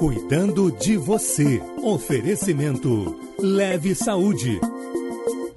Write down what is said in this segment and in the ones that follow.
Cuidando de você. Oferecimento Leve Saúde.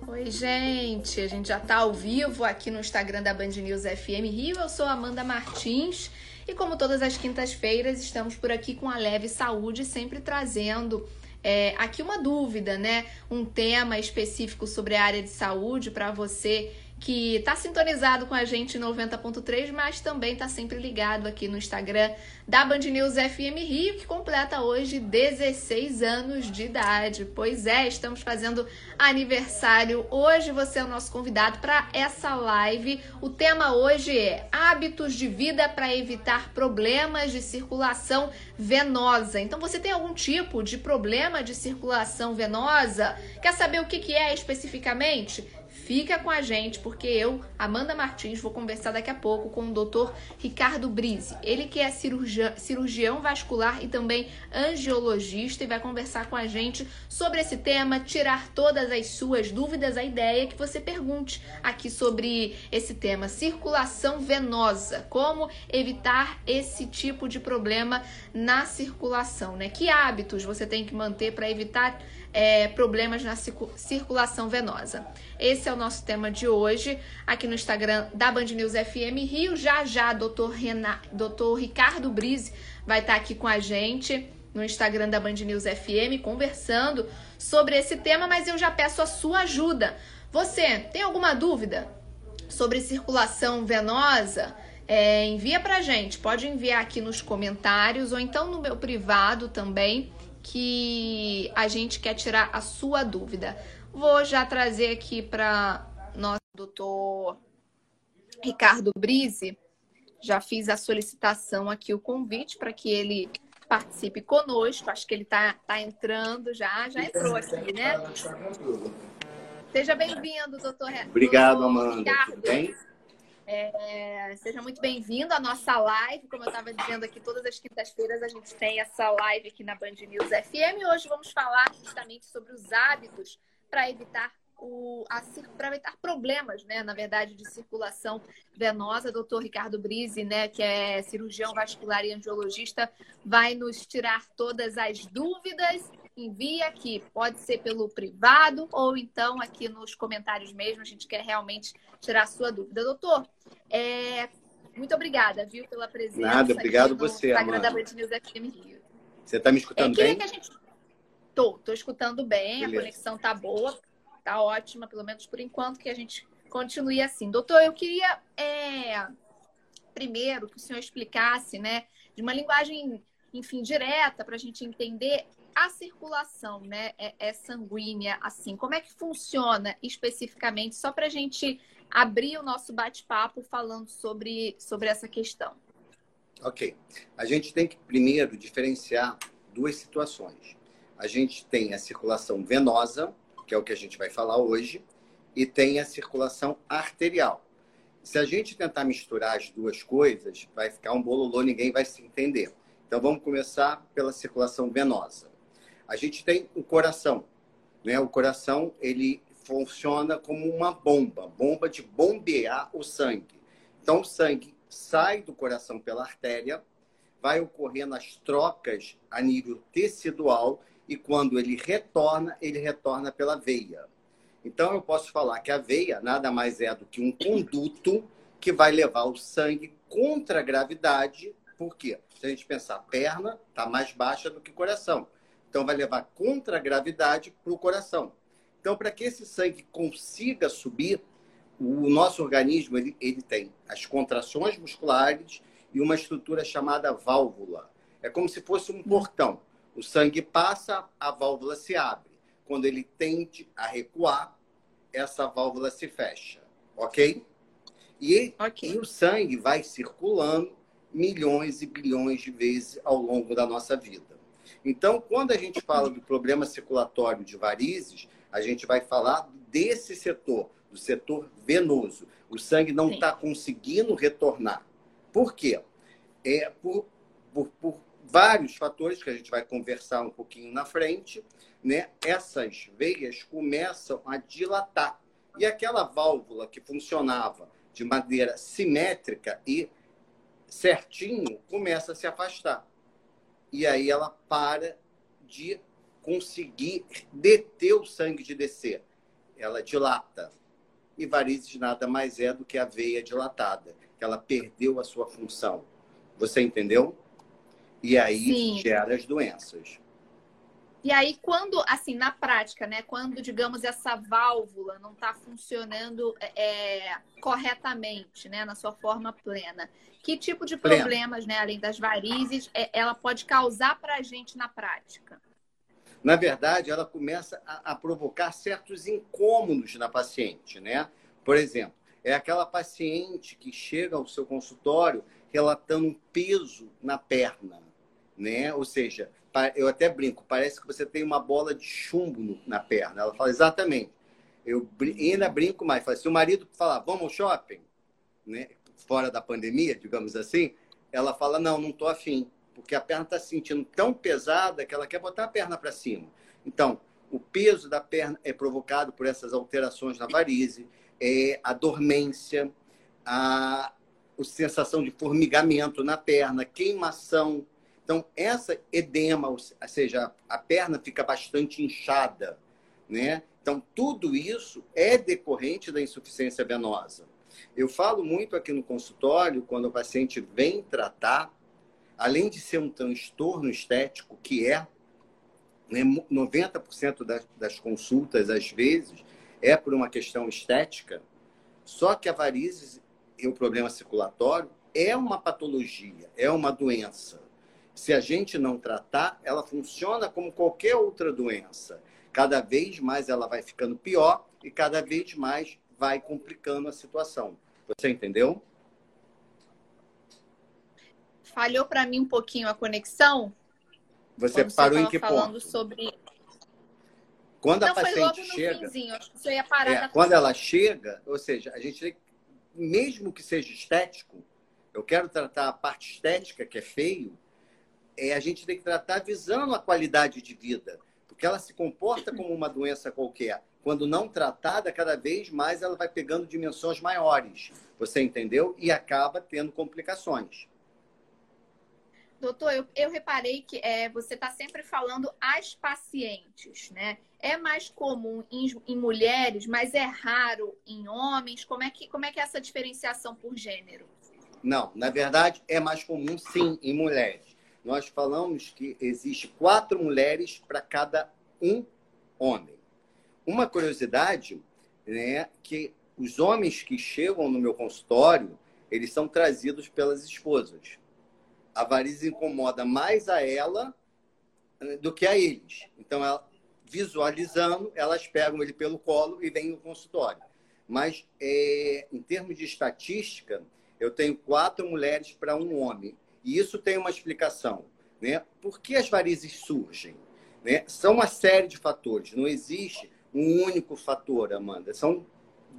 Oi, gente. A gente já tá ao vivo aqui no Instagram da Band News FM Rio. Eu sou Amanda Martins e como todas as quintas-feiras, estamos por aqui com a Leve Saúde, sempre trazendo é, aqui uma dúvida, né? Um tema específico sobre a área de saúde para você que está sintonizado com a gente em 90.3, mas também está sempre ligado aqui no Instagram da Band News FM Rio, que completa hoje 16 anos de idade. Pois é, estamos fazendo aniversário. Hoje você é o nosso convidado para essa live. O tema hoje é hábitos de vida para evitar problemas de circulação venosa. Então você tem algum tipo de problema de circulação venosa? Quer saber o que é especificamente? Fica com a gente, porque eu, Amanda Martins, vou conversar daqui a pouco com o Dr. Ricardo Brise. Ele que é cirurgião, cirurgião vascular e também angiologista e vai conversar com a gente sobre esse tema, tirar todas as suas dúvidas. A ideia que você pergunte aqui sobre esse tema, circulação venosa, como evitar esse tipo de problema na circulação, né? Que hábitos você tem que manter para evitar é, problemas na circulação venosa. Esse é o nosso tema de hoje, aqui no Instagram da Band News FM Rio. Já já, doutor, Renan, doutor Ricardo Brise vai estar aqui com a gente no Instagram da Band News FM, conversando sobre esse tema, mas eu já peço a sua ajuda. Você tem alguma dúvida sobre circulação venosa? É, envia pra gente, pode enviar aqui nos comentários ou então no meu privado também que a gente quer tirar a sua dúvida. Vou já trazer aqui para nosso doutor Ricardo Brise. Já fiz a solicitação aqui, o convite para que ele participe conosco. Acho que ele está tá entrando já, já entrou aqui, né? Seja bem-vindo, doutor Obrigado, doutor Amanda. Ricardo. Tudo bem? É, seja muito bem-vindo à nossa live. Como eu estava dizendo aqui, todas as quintas-feiras a gente tem essa live aqui na Band News FM. Hoje vamos falar justamente sobre os hábitos para evitar para evitar problemas, né, na verdade, de circulação venosa. Doutor Ricardo Brise, né, que é cirurgião vascular e angiologista, vai nos tirar todas as dúvidas envia aqui. Pode ser pelo privado ou então aqui nos comentários mesmo. A gente quer realmente tirar a sua dúvida. Doutor, é... muito obrigada, viu, pela presença. Nada, obrigado você, Instagram da Band News FM Rio. Você está me escutando é, bem? Que a gente... Tô, tô escutando bem, Beleza. a conexão tá boa, tá ótima, pelo menos por enquanto, que a gente continue assim. Doutor, eu queria é... primeiro que o senhor explicasse, né, de uma linguagem, enfim, direta, para a gente entender a circulação né, é, é, sanguínea, assim, como é que funciona especificamente, só para a gente abrir o nosso bate-papo falando sobre, sobre essa questão? Ok. A gente tem que primeiro diferenciar duas situações. A gente tem a circulação venosa, que é o que a gente vai falar hoje, e tem a circulação arterial. Se a gente tentar misturar as duas coisas, vai ficar um bololô, ninguém vai se entender. Então vamos começar pela circulação venosa. A gente tem o coração, né? O coração ele funciona como uma bomba, bomba de bombear o sangue. Então o sangue sai do coração pela artéria, vai ocorrendo as trocas a nível tecidual e quando ele retorna, ele retorna pela veia. Então eu posso falar que a veia nada mais é do que um conduto que vai levar o sangue contra a gravidade. Por quê? Se a gente pensar, a perna está mais baixa do que o coração. Então, vai levar contra a gravidade para o coração. Então, para que esse sangue consiga subir, o nosso organismo ele, ele tem as contrações musculares e uma estrutura chamada válvula. É como se fosse um portão. O sangue passa, a válvula se abre. Quando ele tende a recuar, essa válvula se fecha. Ok? E, okay. e o sangue vai circulando milhões e bilhões de vezes ao longo da nossa vida. Então, quando a gente fala do problema circulatório de varizes, a gente vai falar desse setor, do setor venoso. O sangue não está conseguindo retornar. Por quê? É por, por, por vários fatores que a gente vai conversar um pouquinho na frente, né? Essas veias começam a dilatar. E aquela válvula que funcionava de maneira simétrica e certinho começa a se afastar. E aí ela para de conseguir deter o sangue de descer. Ela dilata. E varizes nada mais é do que a veia dilatada, que ela perdeu a sua função. Você entendeu? E aí Sim. gera as doenças. E aí, quando, assim, na prática, né? Quando, digamos, essa válvula não está funcionando é, corretamente, né? Na sua forma plena, que tipo de problemas, né? Além das varizes, é, ela pode causar para a gente na prática? Na verdade, ela começa a, a provocar certos incômodos na paciente, né? Por exemplo, é aquela paciente que chega ao seu consultório relatando um peso na perna, né? Ou seja, eu até brinco, parece que você tem uma bola de chumbo na perna. Ela fala, exatamente. Eu ainda brinco mais. Falo, se o marido falar, vamos ao shopping, né? fora da pandemia, digamos assim, ela fala, não, não estou afim, porque a perna está se sentindo tão pesada que ela quer botar a perna para cima. Então, o peso da perna é provocado por essas alterações na varize, é a dormência, a, a sensação de formigamento na perna, queimação, então, essa edema, ou seja, a perna fica bastante inchada, né? Então, tudo isso é decorrente da insuficiência venosa. Eu falo muito aqui no consultório, quando o paciente vem tratar, além de ser um transtorno estético, que é, né, 90% das, das consultas, às vezes, é por uma questão estética, só que a varizes e o problema circulatório é uma patologia, é uma doença se a gente não tratar, ela funciona como qualquer outra doença. Cada vez mais ela vai ficando pior e cada vez mais vai complicando a situação. Você entendeu? Falhou para mim um pouquinho a conexão. Você Quando parou você em que falando ponto? sobre quando a não, paciente chega, finzinho, acho que você ia parar é, quando ela chega, ou seja, a gente mesmo que seja estético, eu quero tratar a parte estética que é feio, é, a gente tem que tratar visando a qualidade de vida, porque ela se comporta como uma doença qualquer. Quando não tratada, cada vez mais ela vai pegando dimensões maiores. Você entendeu? E acaba tendo complicações. Doutor, eu, eu reparei que é, você está sempre falando as pacientes, né? É mais comum em, em, mulheres, mas é raro em homens. Como é, que, como é que é essa diferenciação por gênero? Não, na verdade é mais comum sim em mulheres nós falamos que existe quatro mulheres para cada um homem. Uma curiosidade né, que os homens que chegam no meu consultório, eles são trazidos pelas esposas. A varize incomoda mais a ela né, do que a eles. Então, ela, visualizando, elas pegam ele pelo colo e vêm no consultório. Mas, é, em termos de estatística, eu tenho quatro mulheres para um homem. E isso tem uma explicação. Né? Por que as varizes surgem? Né? São uma série de fatores, não existe um único fator, Amanda. São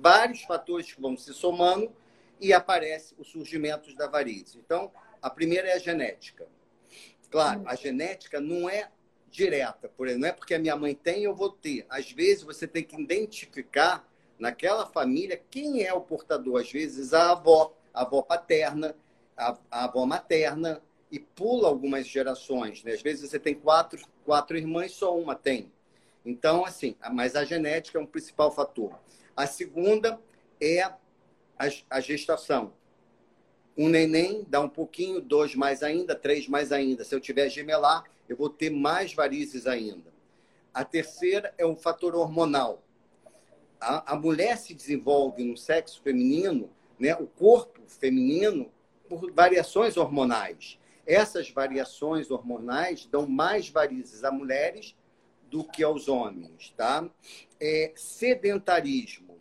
vários fatores que vão se somando e aparece o surgimento da varize. Então, a primeira é a genética. Claro, a genética não é direta, por exemplo, não é porque a minha mãe tem, eu vou ter. Às vezes você tem que identificar naquela família quem é o portador. Às vezes a avó, a avó paterna, a, a avó materna e pula algumas gerações. Né? Às vezes você tem quatro, quatro irmãs, só uma tem. Então, assim, mas a genética é um principal fator. A segunda é a, a gestação. Um neném dá um pouquinho, dois mais ainda, três mais ainda. Se eu tiver gemelar, eu vou ter mais varizes ainda. A terceira é um fator hormonal. A, a mulher se desenvolve no sexo feminino, né, o corpo feminino, por variações hormonais. Essas variações hormonais dão mais varizes a mulheres do que aos homens, tá? É, sedentarismo,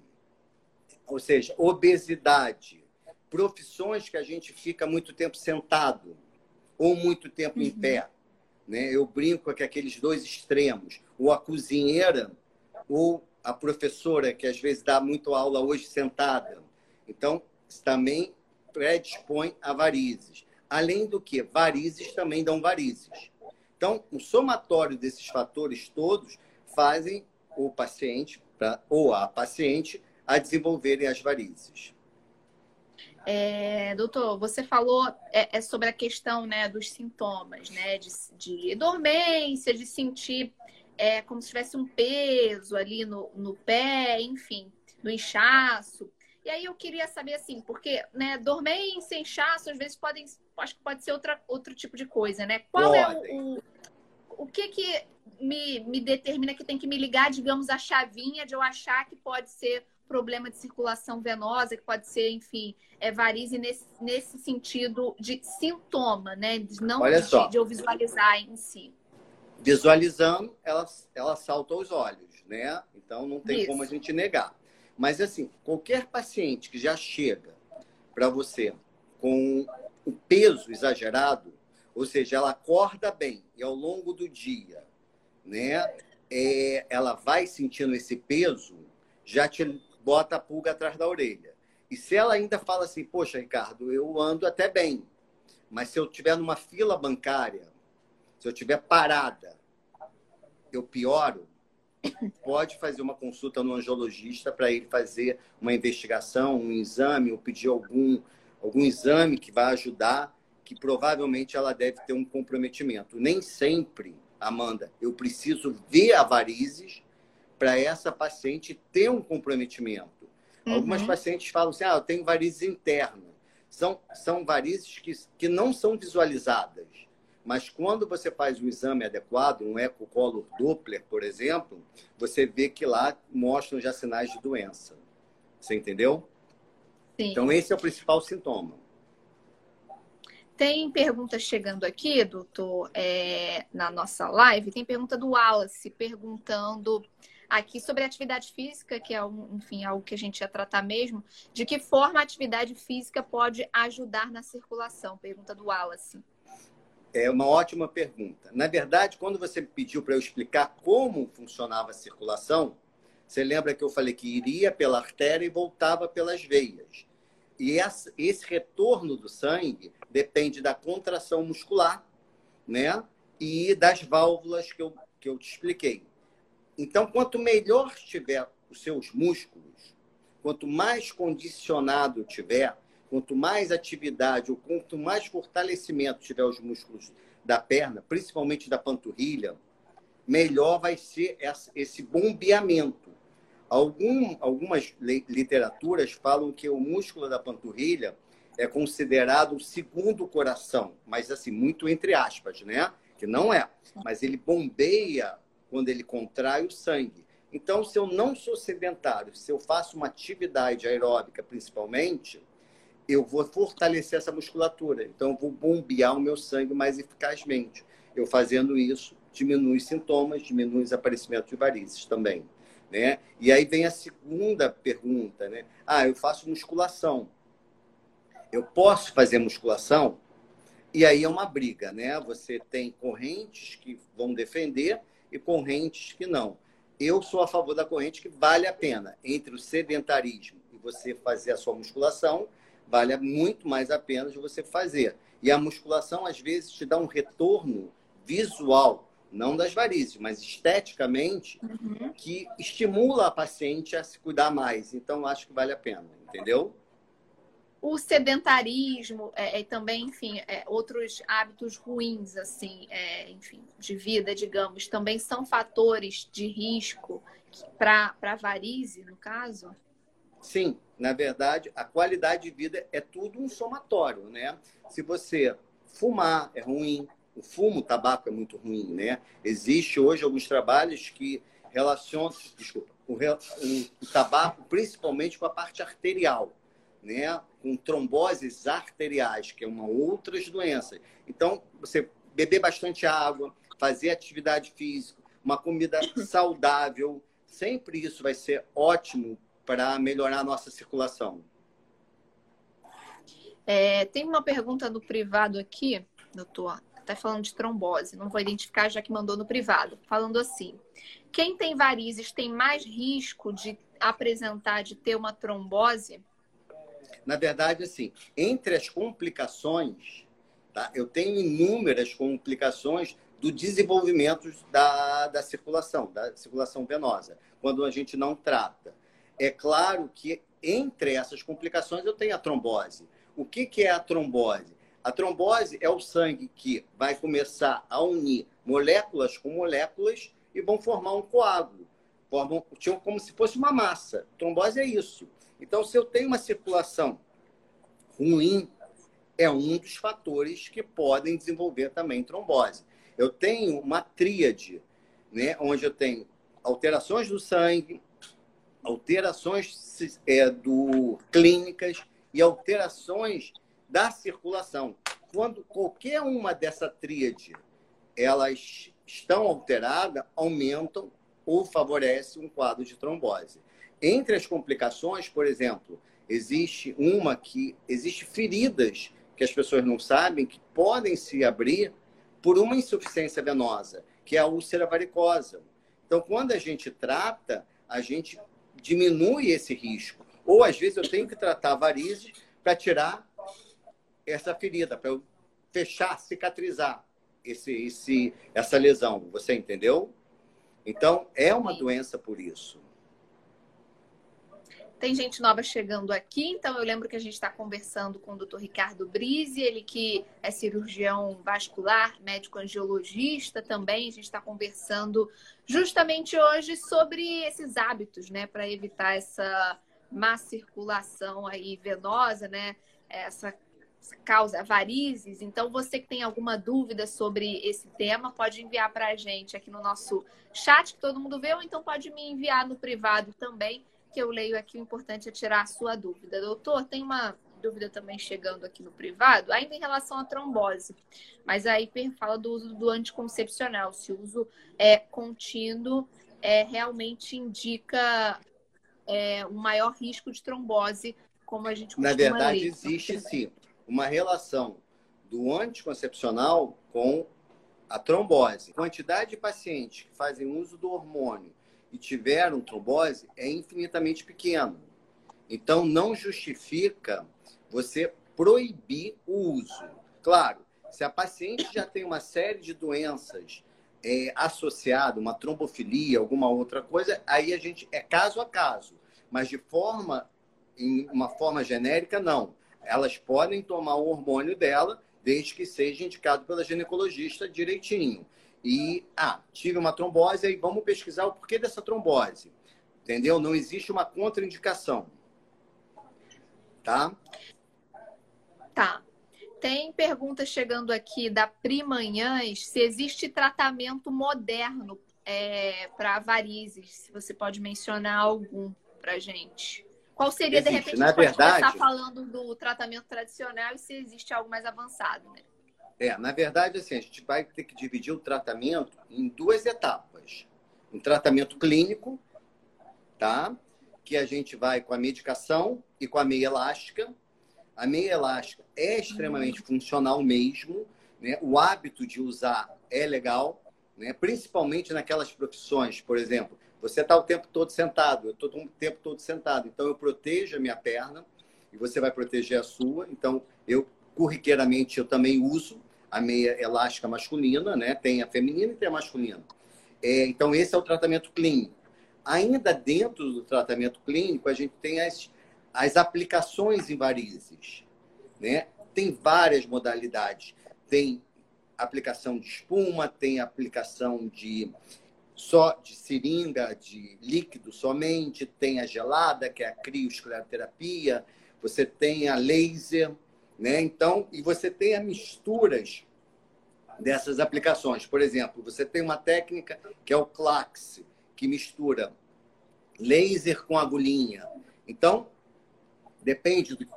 ou seja, obesidade, profissões que a gente fica muito tempo sentado ou muito tempo uhum. em pé. Né? Eu brinco com aqueles dois extremos, ou a cozinheira ou a professora que às vezes dá muito aula hoje sentada. Então, também predispõe a varizes. Além do que, varizes também dão varizes. Então, o somatório desses fatores todos fazem o paciente pra, ou a paciente a desenvolverem as varizes. É, doutor, você falou é, é, sobre a questão né, dos sintomas, né? De, de dormência, de sentir é, como se tivesse um peso ali no, no pé, enfim, no inchaço. E aí eu queria saber assim, porque né, dormência, inchaço, às vezes podem, acho que pode ser outra, outro tipo de coisa, né? Qual é o, o, o que que me, me determina que tem que me ligar, digamos, a chavinha de eu achar que pode ser problema de circulação venosa, que pode ser, enfim, é, varize nesse, nesse sentido de sintoma, né? Não Olha de, só. de eu visualizar em si. Visualizando, ela, ela salta aos olhos, né? Então não tem Isso. como a gente negar. Mas assim, qualquer paciente que já chega para você com o peso exagerado, ou seja, ela acorda bem e ao longo do dia, né, é, ela vai sentindo esse peso, já te bota a pulga atrás da orelha. E se ela ainda fala assim, poxa, Ricardo, eu ando até bem, mas se eu tiver numa fila bancária, se eu tiver parada, eu pioro, pode fazer uma consulta no angiologista para ele fazer uma investigação, um exame, ou pedir algum, algum exame que vai ajudar, que provavelmente ela deve ter um comprometimento. Nem sempre, Amanda, eu preciso ver a varizes para essa paciente ter um comprometimento. Uhum. Algumas pacientes falam assim, ah, eu tenho varizes internas. São, são varizes que, que não são visualizadas. Mas quando você faz um exame adequado, um ecocolor Doppler, por exemplo, você vê que lá mostram já sinais de doença. Você entendeu? Sim. Então, esse é o principal sintoma. Tem pergunta chegando aqui, doutor, é, na nossa live. Tem pergunta do Wallace perguntando aqui sobre atividade física, que é, enfim, algo que a gente ia tratar mesmo. De que forma a atividade física pode ajudar na circulação? Pergunta do Wallace. É uma ótima pergunta. Na verdade, quando você pediu para eu explicar como funcionava a circulação, você lembra que eu falei que iria pela artéria e voltava pelas veias. E esse retorno do sangue depende da contração muscular, né? E das válvulas que eu, que eu te expliquei. Então, quanto melhor estiver os seus músculos, quanto mais condicionado tiver, Quanto mais atividade ou quanto mais fortalecimento tiver os músculos da perna, principalmente da panturrilha, melhor vai ser esse bombeamento. Algum, algumas literaturas falam que o músculo da panturrilha é considerado o segundo coração, mas assim, muito entre aspas, né? Que não é. Mas ele bombeia quando ele contrai o sangue. Então, se eu não sou sedentário, se eu faço uma atividade aeróbica principalmente, eu vou fortalecer essa musculatura. Então, eu vou bombear o meu sangue mais eficazmente. Eu fazendo isso, diminui sintomas, diminui os aparecimentos de varizes também. Né? E aí vem a segunda pergunta, né? Ah, eu faço musculação. Eu posso fazer musculação? E aí é uma briga, né? Você tem correntes que vão defender e correntes que não. Eu sou a favor da corrente que vale a pena entre o sedentarismo e você fazer a sua musculação vale muito mais a pena de você fazer. E a musculação, às vezes, te dá um retorno visual, não das varizes, mas esteticamente, uhum. que estimula a paciente a se cuidar mais. Então, acho que vale a pena, entendeu? O sedentarismo é, é também, enfim, é, outros hábitos ruins, assim, é, enfim, de vida, digamos, também são fatores de risco para varize, no caso? Sim, na verdade, a qualidade de vida é tudo um somatório, né? Se você fumar é ruim, o fumo, o tabaco é muito ruim, né? Existe hoje alguns trabalhos que relacionam, desculpa, o, o, tabaco principalmente com a parte arterial, né? Com tromboses arteriais, que é uma outras doenças. Então, você beber bastante água, fazer atividade física, uma comida saudável, sempre isso vai ser ótimo para melhorar a nossa circulação. É, tem uma pergunta do privado aqui, doutor, está falando de trombose, não vou identificar já que mandou no privado, falando assim: quem tem varizes tem mais risco de apresentar, de ter uma trombose? Na verdade, assim, entre as complicações, tá? eu tenho inúmeras complicações do desenvolvimento da, da circulação, da circulação venosa, quando a gente não trata. É claro que entre essas complicações, eu tenho a trombose. O que, que é a trombose? A trombose é o sangue que vai começar a unir moléculas com moléculas e vão formar um coágulo. Formam como se fosse uma massa. Trombose é isso. Então, se eu tenho uma circulação ruim, é um dos fatores que podem desenvolver também trombose. Eu tenho uma tríade, né, onde eu tenho alterações do sangue, alterações é, do clínicas e alterações da circulação. Quando qualquer uma dessa tríade elas estão alteradas, aumentam ou favorecem um quadro de trombose. Entre as complicações, por exemplo, existe uma que existe feridas que as pessoas não sabem que podem se abrir por uma insuficiência venosa, que é a úlcera varicosa. Então, quando a gente trata, a gente diminui esse risco. Ou às vezes eu tenho que tratar varizes para tirar essa ferida, para eu fechar, cicatrizar esse, esse, essa lesão. Você entendeu? Então, é uma doença por isso. Tem gente nova chegando aqui, então eu lembro que a gente está conversando com o Dr. Ricardo Brise, ele que é cirurgião vascular, médico angiologista também. A gente está conversando justamente hoje sobre esses hábitos, né, para evitar essa má circulação aí venosa, né, essa causa varizes. Então, você que tem alguma dúvida sobre esse tema, pode enviar para a gente aqui no nosso chat, que todo mundo vê, ou então pode me enviar no privado também que eu leio aqui, o importante é tirar a sua dúvida. Doutor, tem uma dúvida também chegando aqui no privado, ainda em relação à trombose. Mas aí fala do uso do anticoncepcional. Se o uso é contínuo, é, realmente indica é, um maior risco de trombose, como a gente Na verdade, ler. existe sim uma relação do anticoncepcional com a trombose. Quantidade de pacientes que fazem uso do hormônio e tiveram trombose é infinitamente pequeno. Então, não justifica você proibir o uso. Claro, se a paciente já tem uma série de doenças é, associadas, uma trombofilia, alguma outra coisa, aí a gente é caso a caso. Mas de forma, em uma forma genérica, não. Elas podem tomar o hormônio dela, desde que seja indicado pela ginecologista direitinho e, ah, tive uma trombose, aí vamos pesquisar o porquê dessa trombose. Entendeu? Não existe uma contraindicação. Tá? Tá. Tem pergunta chegando aqui da Primanhãs se existe tratamento moderno é, para varizes. Se você pode mencionar algum para gente. Qual seria, existe. de repente, Na a gente verdade... começar falando do tratamento tradicional e se existe algo mais avançado, né? É, na verdade, assim, a gente vai ter que dividir o tratamento em duas etapas. Um tratamento clínico, tá? Que a gente vai com a medicação e com a meia elástica. A meia elástica é extremamente uhum. funcional mesmo, né? O hábito de usar é legal, né? Principalmente naquelas profissões, por exemplo, você está o tempo todo sentado, eu estou o tempo todo sentado, então eu protejo a minha perna e você vai proteger a sua. Então, eu corriqueiramente eu também uso a meia elástica masculina, né? Tem a feminina e tem a masculina. É, então, esse é o tratamento clínico. Ainda dentro do tratamento clínico, a gente tem as, as aplicações em varizes. Né? Tem várias modalidades. Tem aplicação de espuma, tem aplicação de só de seringa, de líquido somente, tem a gelada, que é a crioscleroterapia, você tem a laser, né? Então, e você tem as misturas dessas aplicações. Por exemplo, você tem uma técnica que é o CLAX, que mistura laser com agulhinha. Então, depende do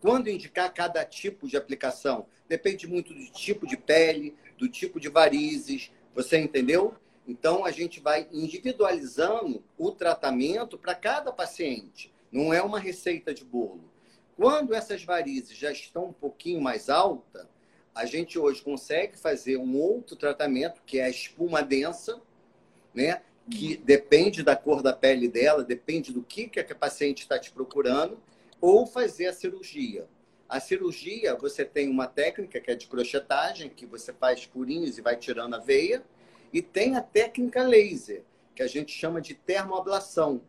quando indicar cada tipo de aplicação. Depende muito do tipo de pele, do tipo de varizes. Você entendeu? Então, a gente vai individualizando o tratamento para cada paciente. Não é uma receita de bolo. Quando essas varizes já estão um pouquinho mais alta, a gente hoje consegue fazer um outro tratamento, que é a espuma densa, né? que depende da cor da pele dela, depende do que, que a paciente está te procurando, ou fazer a cirurgia. A cirurgia, você tem uma técnica que é de crochetagem, que você faz furinhos e vai tirando a veia, e tem a técnica laser, que a gente chama de termoablação,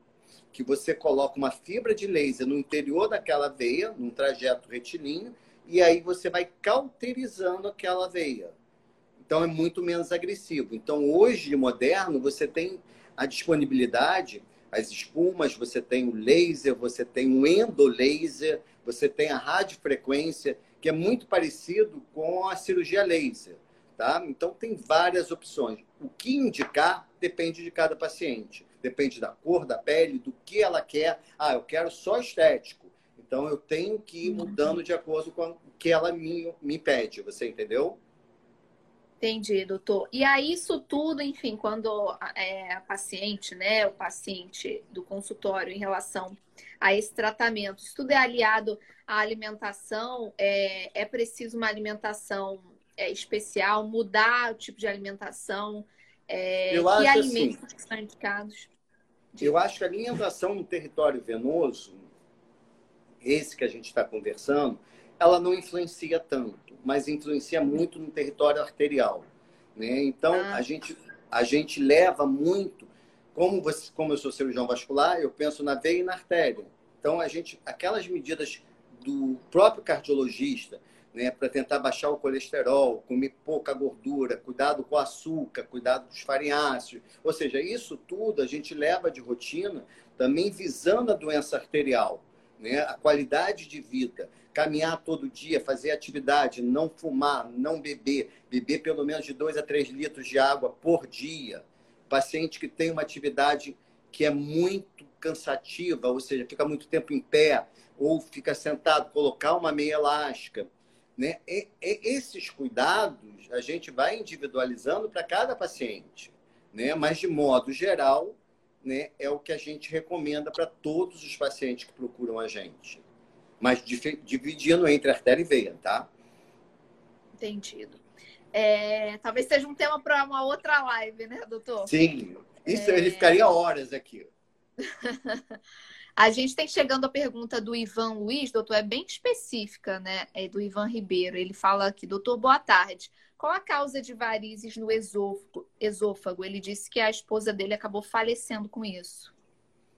que você coloca uma fibra de laser no interior daquela veia, num trajeto retilíneo, e aí você vai cauterizando aquela veia. Então é muito menos agressivo. Então hoje, moderno, você tem a disponibilidade, as espumas, você tem o laser, você tem o endolaser, você tem a radiofrequência, que é muito parecido com a cirurgia laser. Tá? Então, tem várias opções. O que indicar depende de cada paciente. Depende da cor da pele, do que ela quer. Ah, eu quero só estético. Então, eu tenho que ir mudando de acordo com o que ela me, me pede. Você entendeu? Entendi, doutor. E aí, isso tudo, enfim, quando é, a paciente, né, o paciente do consultório em relação a esse tratamento, isso tudo é aliado à alimentação, é, é preciso uma alimentação é, especial, mudar o tipo de alimentação, é, eu acho alimentos assim, que são indicados? Eu acho que a alimentação no território venoso, esse que a gente está conversando, ela não influencia tanto, mas influencia muito no território arterial. Né? Então, ah. a, gente, a gente leva muito, como, você, como eu sou cirurgião vascular, eu penso na veia e na artéria. Então, a gente, aquelas medidas do próprio cardiologista, né, para tentar baixar o colesterol, comer pouca gordura, cuidado com o açúcar, cuidado dos farinháceos. Ou seja, isso tudo a gente leva de rotina também visando a doença arterial, né, a qualidade de vida, caminhar todo dia, fazer atividade, não fumar, não beber, beber pelo menos de 2 a 3 litros de água por dia. Paciente que tem uma atividade que é muito cansativa, ou seja, fica muito tempo em pé, ou fica sentado, colocar uma meia elástica né? E, e esses cuidados a gente vai individualizando para cada paciente, né? mas de modo geral né, é o que a gente recomenda para todos os pacientes que procuram a gente. Mas dividindo entre artéria e veia, tá? Entendido. É, talvez seja um tema para uma outra live, né, doutor? Sim, isso é... ele ficaria horas aqui. A gente tem chegando a pergunta do Ivan Luiz, doutor, é bem específica, né? É do Ivan Ribeiro. Ele fala aqui, doutor, boa tarde. Qual a causa de varizes no esôfago? esôfago? Ele disse que a esposa dele acabou falecendo com isso.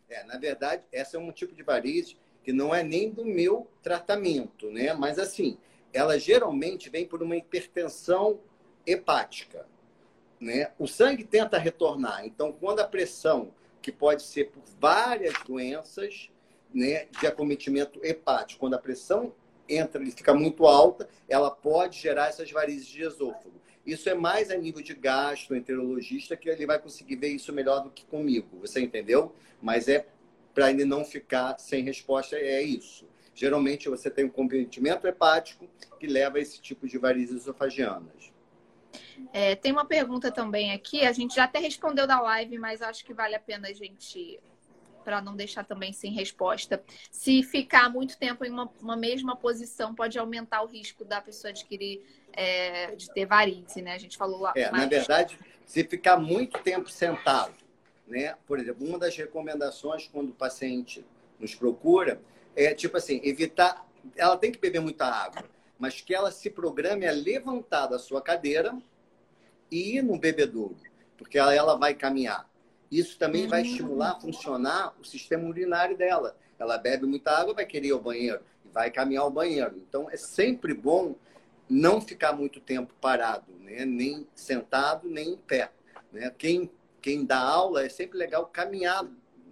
É, na verdade, essa é um tipo de varize que não é nem do meu tratamento, né? Mas assim, ela geralmente vem por uma hipertensão hepática, né? O sangue tenta retornar, então quando a pressão que pode ser por várias doenças né, de acometimento hepático. Quando a pressão entra e fica muito alta, ela pode gerar essas varizes de esôfago. Isso é mais a nível de gastroenterologista que ele vai conseguir ver isso melhor do que comigo. Você entendeu? Mas é para ele não ficar sem resposta, é isso. Geralmente você tem um comprometimento hepático que leva a esse tipo de varizes esofagianas. É, tem uma pergunta também aqui, a gente já até respondeu da live, mas acho que vale a pena a gente, para não deixar também sem resposta. Se ficar muito tempo em uma, uma mesma posição, pode aumentar o risco da pessoa adquirir, é, de ter varize, né? A gente falou lá. É, na verdade, se ficar muito tempo sentado, né? Por exemplo, uma das recomendações quando o paciente nos procura é tipo assim, evitar. Ela tem que beber muita água, mas que ela se programe a levantar da sua cadeira e no bebedouro, porque ela, ela vai caminhar. Isso também vai estimular a funcionar o sistema urinário dela. Ela bebe muita água, vai querer ir ao banheiro e vai caminhar ao banheiro. Então, é sempre bom não ficar muito tempo parado, né? nem sentado, nem em pé. Né? Quem, quem dá aula é sempre legal caminhar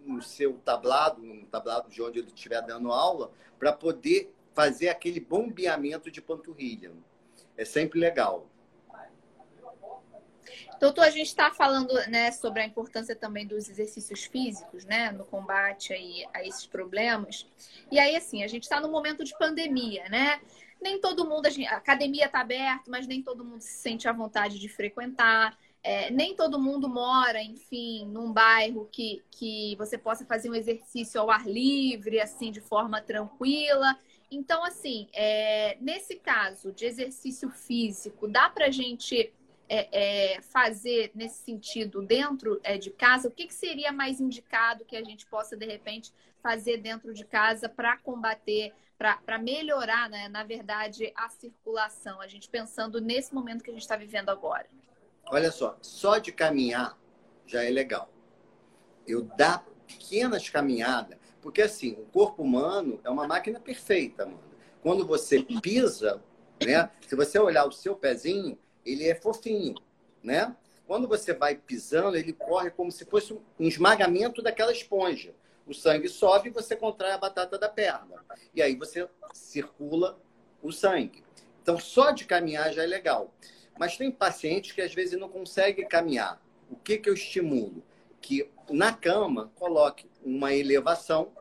no seu tablado, no tablado de onde ele estiver dando aula, para poder fazer aquele bombeamento de panturrilha. É sempre legal. Doutor, a gente está falando né, sobre a importância também dos exercícios físicos, né, no combate aí a esses problemas. E aí, assim, a gente está no momento de pandemia, né? Nem todo mundo, a, gente, a academia está aberta, mas nem todo mundo se sente à vontade de frequentar. É, nem todo mundo mora, enfim, num bairro que, que você possa fazer um exercício ao ar livre, assim, de forma tranquila. Então, assim, é, nesse caso de exercício físico, dá para gente é, é, fazer nesse sentido dentro é, de casa? O que, que seria mais indicado que a gente possa, de repente, fazer dentro de casa para combater, para melhorar, né, na verdade, a circulação? A gente pensando nesse momento que a gente está vivendo agora. Olha só, só de caminhar já é legal. Eu dá pequenas caminhadas. Porque, assim, o corpo humano é uma máquina perfeita, mano. Quando você pisa, né? Se você olhar o seu pezinho, ele é fofinho, né? Quando você vai pisando, ele corre como se fosse um esmagamento daquela esponja. O sangue sobe e você contrai a batata da perna. E aí você circula o sangue. Então, só de caminhar já é legal. Mas tem pacientes que às vezes não conseguem caminhar. O que, que eu estimulo? Que na cama coloque uma elevação,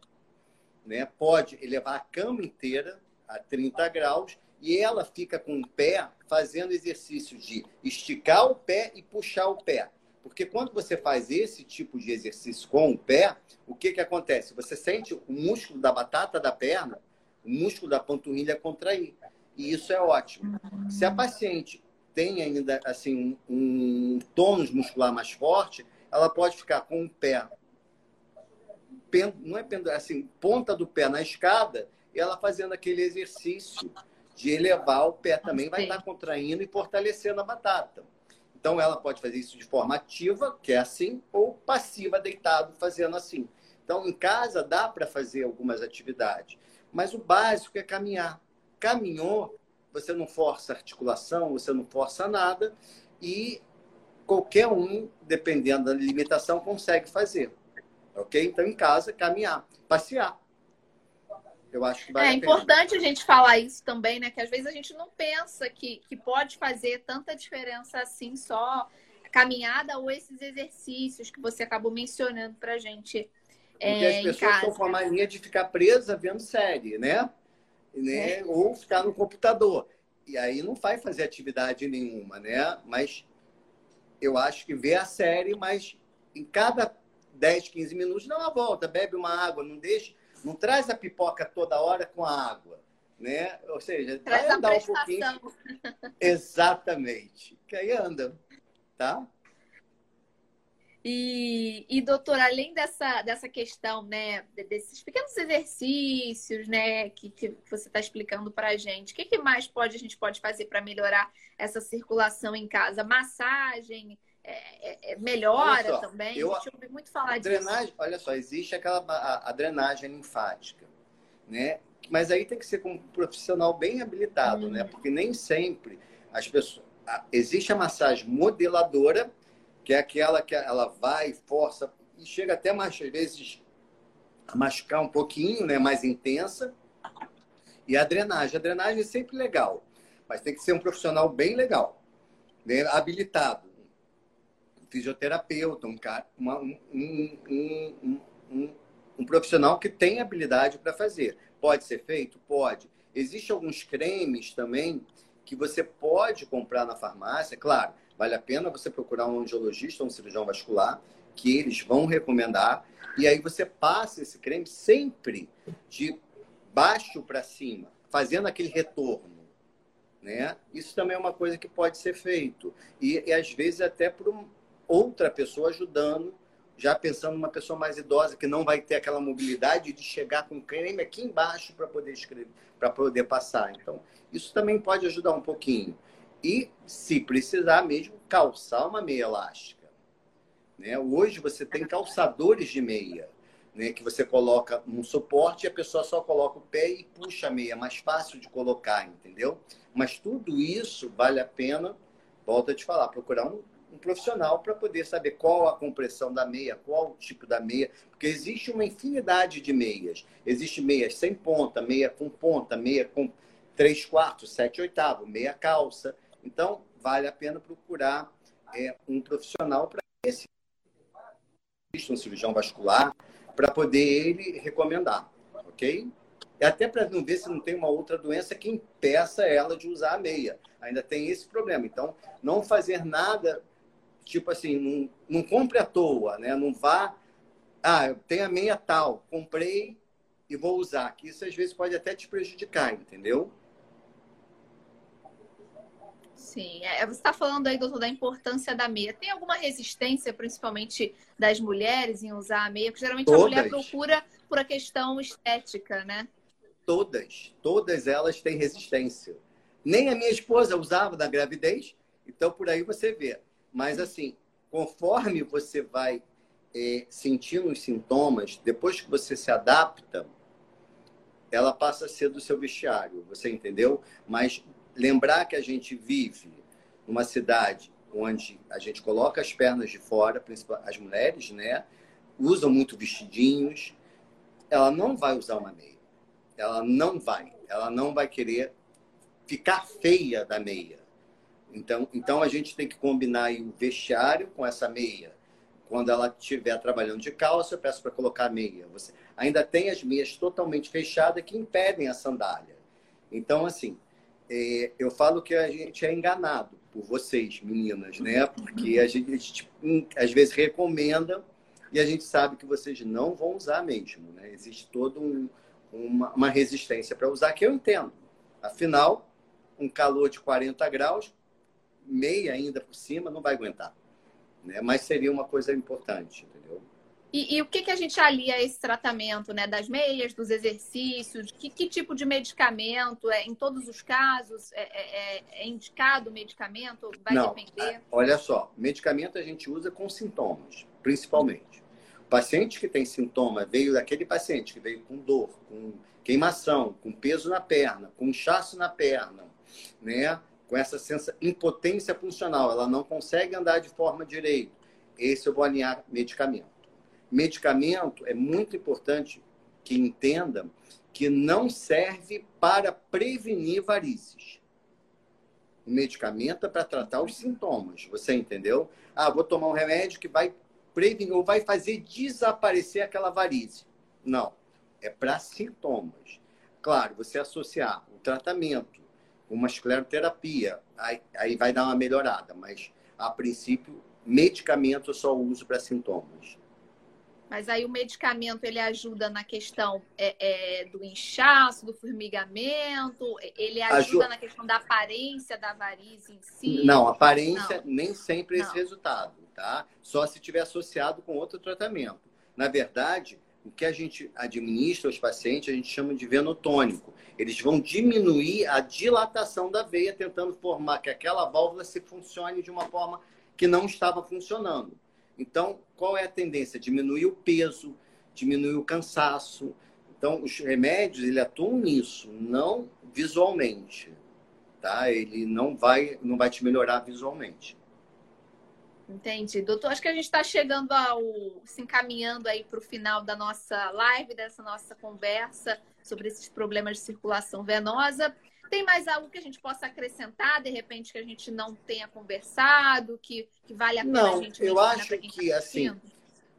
né? pode elevar a cama inteira a 30 graus e ela fica com o pé fazendo exercício de esticar o pé e puxar o pé. Porque quando você faz esse tipo de exercício com o pé, o que, que acontece? Você sente o músculo da batata da perna, o músculo da panturrilha contrair. E isso é ótimo. Se a paciente tem ainda assim um, um tônus muscular mais forte, ela pode ficar com o pé não é assim, ponta do pé na escada, e ela fazendo aquele exercício de elevar o pé também vai estar contraindo e fortalecendo a batata. Então ela pode fazer isso de forma ativa, que é assim, ou passiva, deitado, fazendo assim. Então em casa dá para fazer algumas atividades, mas o básico é caminhar. Caminhou, você não força articulação, você não força nada e qualquer um, dependendo da limitação, consegue fazer. Ok? Então, em casa, caminhar, passear. Eu acho que vale É importante a gente falar isso também, né? Que às vezes a gente não pensa que, que pode fazer tanta diferença assim só caminhada ou esses exercícios que você acabou mencionando pra gente. Porque é, as pessoas estão com a mania de ficar presa vendo série, né? né? É. Ou ficar no computador. E aí não vai fazer atividade nenhuma, né? Mas eu acho que vê a série, mas em cada 10, 15 minutos dá uma volta, bebe uma água, não deixe não traz a pipoca toda hora com a água, né? Ou seja, traz andar um pouquinho. Exatamente. Que aí anda, tá? E, e doutor, além dessa, dessa questão, né, desses pequenos exercícios, né, que, que você está explicando para a gente, o que, que mais pode a gente pode fazer para melhorar essa circulação em casa? Massagem, é, é, é, melhora só, também. Eu, a gente ouve muito falar drenagem, disso. Olha só, existe aquela a, a, drenagem linfática, né? Mas aí tem que ser com um profissional bem habilitado, né? Uhum. Porque nem sempre as pessoas. Existe a massagem modeladora, que é aquela que ela vai, força, e chega até mais, às vezes, a machucar um pouquinho, né? Mais intensa. E a drenagem. A drenagem é sempre legal, mas tem que ser um profissional bem legal, né? habilitado fisioterapeuta, um, cara, uma, um, um, um, um, profissional que tem habilidade para fazer. Pode ser feito? Pode. Existem alguns cremes também que você pode comprar na farmácia. Claro, vale a pena você procurar um angiologista ou um cirurgião vascular, que eles vão recomendar. E aí você passa esse creme sempre de baixo para cima, fazendo aquele retorno. Né? Isso também é uma coisa que pode ser feito. E, e às vezes até por um, outra pessoa ajudando, já pensando numa pessoa mais idosa que não vai ter aquela mobilidade de chegar com creme aqui embaixo para poder escrever, para poder passar. Então, isso também pode ajudar um pouquinho. E, se precisar mesmo, calçar uma meia elástica. Né? Hoje você tem calçadores de meia, né? que você coloca um suporte e a pessoa só coloca o pé e puxa a meia. É mais fácil de colocar, entendeu? Mas tudo isso vale a pena, volto a te falar, procurar um um profissional para poder saber qual a compressão da meia, qual o tipo da meia, porque existe uma infinidade de meias. Existe meias sem ponta, meia com ponta, meia com três quartos, sete oitavos, meia calça. Então, vale a pena procurar é, um profissional para esse um cirurgião vascular para poder ele recomendar, ok? E até para não ver se não tem uma outra doença que impeça ela de usar a meia. Ainda tem esse problema. Então, não fazer nada tipo assim, não, não compre à toa, né? Não vá, ah, eu tenho a meia tal, comprei e vou usar. Que isso às vezes pode até te prejudicar, entendeu? Sim, é, você está falando aí, doutor, da importância da meia. Tem alguma resistência, principalmente das mulheres, em usar a meia? Porque geralmente todas. a mulher procura por a questão estética, né? Todas, todas elas têm resistência. Nem a minha esposa usava na gravidez, então por aí você vê. Mas, assim, conforme você vai é, sentindo os sintomas, depois que você se adapta, ela passa a ser do seu vestiário, você entendeu? Mas lembrar que a gente vive numa cidade onde a gente coloca as pernas de fora, principalmente as mulheres, né? Usam muito vestidinhos. Ela não vai usar uma meia. Ela não vai. Ela não vai querer ficar feia da meia. Então, então a gente tem que combinar o vestiário com essa meia. Quando ela estiver trabalhando de calça, eu peço para colocar meia. Você ainda tem as meias totalmente fechadas que impedem a sandália. Então, assim, é, eu falo que a gente é enganado por vocês, meninas, né? Porque a gente, a gente hum, às vezes recomenda e a gente sabe que vocês não vão usar mesmo, né? Existe toda um, uma, uma resistência para usar, que eu entendo. Afinal, um calor de 40 graus, meia ainda por cima, não vai aguentar. Né? Mas seria uma coisa importante, entendeu? E, e, o que, que a gente alia a esse tratamento, né? Das meias, dos exercícios? Que, que tipo de medicamento? É, em todos os casos, é, é, é, é indicado o medicamento? Vai Não, depender? Olha só, medicamento a gente usa com sintomas, principalmente. O paciente que tem sintoma, veio daquele paciente que veio com dor, com queimação, com peso na perna, com inchaço na perna, né? Com essa sensação, impotência funcional, ela não consegue andar de forma direita. Esse eu vou alinhar medicamento. Medicamento é muito importante que entenda que não serve para prevenir varizes. O medicamento é para tratar os sintomas, você entendeu? Ah, vou tomar um remédio que vai prevenir ou vai fazer desaparecer aquela varize. Não, é para sintomas. Claro, você associar o tratamento uma escleroterapia, aí, aí vai dar uma melhorada, mas a princípio, medicamento eu só uso para sintomas. Mas aí o medicamento ele ajuda na questão é, é, do inchaço, do formigamento, ele ajuda, ajuda, na questão da aparência da varize em si? Não, aparência Não. nem sempre é esse resultado, tá? Só se tiver associado com outro tratamento. Na verdade, o que a gente administra aos pacientes, a gente chama de venotônico. Eles vão diminuir a dilatação da veia, tentando formar que aquela válvula se funcione de uma forma que não estava funcionando. Então, qual é a tendência? Diminuir o peso, diminuir o cansaço. Então, os remédios, ele atuam nisso, não visualmente. Tá? Ele não vai, não vai te melhorar visualmente. Entendi. Doutor, acho que a gente está chegando ao. se encaminhando aí para o final da nossa live, dessa nossa conversa sobre esses problemas de circulação venosa. Tem mais algo que a gente possa acrescentar, de repente, que a gente não tenha conversado, que, que vale a pena não, a gente Eu acho tá que, tá assim,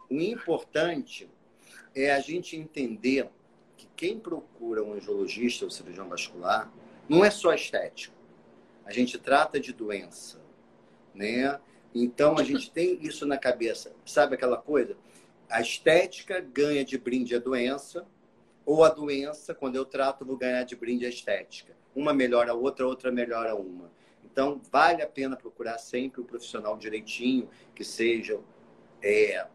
o importante é a gente entender que quem procura um angiologista ou cirurgião vascular não é só estética. A gente trata de doença, né? Então a gente tem isso na cabeça. Sabe aquela coisa? A estética ganha de brinde a doença, ou a doença, quando eu trato, vou ganhar de brinde a estética. Uma melhora a outra, outra melhora uma. Então, vale a pena procurar sempre o um profissional direitinho, que seja é,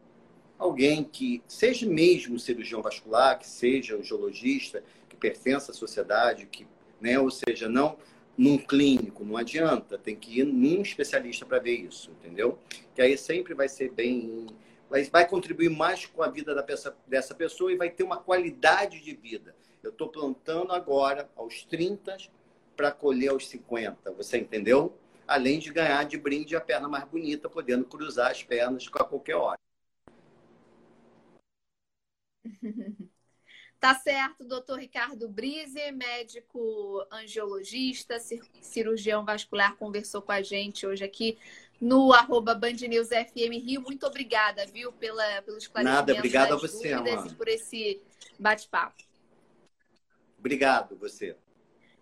alguém que seja mesmo cirurgião vascular, que seja um geologista, que pertença à sociedade, que, né, ou seja, não num clínico, não adianta, tem que ir num especialista para ver isso, entendeu? Que aí sempre vai ser bem. Vai, vai contribuir mais com a vida da peça, dessa pessoa e vai ter uma qualidade de vida. Eu estou plantando agora, aos 30, para colher aos 50, você entendeu? Além de ganhar de brinde a perna mais bonita, podendo cruzar as pernas a qualquer hora. Tá certo, doutor Ricardo Brise, médico angiologista, cirurgião vascular, conversou com a gente hoje aqui no arroba Band News FM Rio. Muito obrigada, viu, pela, pelo esclarecimento Nada, obrigado a você, e por esse bate-papo. Obrigado, você.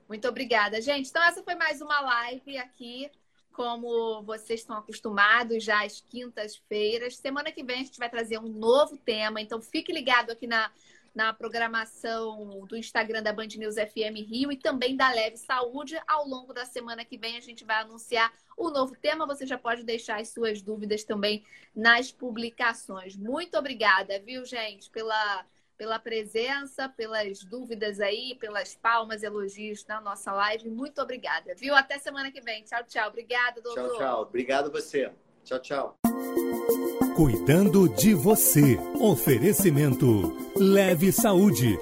Muito obrigada, gente. Então, essa foi mais uma live aqui, como vocês estão acostumados já às quintas-feiras. Semana que vem a gente vai trazer um novo tema, então fique ligado aqui na na programação do Instagram da Band News FM Rio e também da Leve Saúde. Ao longo da semana que vem a gente vai anunciar o novo tema. Você já pode deixar as suas dúvidas também nas publicações. Muito obrigada, viu, gente, pela pela presença, pelas dúvidas aí, pelas palmas, elogios na nossa live. Muito obrigada, viu? Até semana que vem. Tchau, tchau. Obrigada, doutor. Tchau, tchau. Obrigado você. Tchau, tchau. Cuidando de você. Oferecimento Leve Saúde.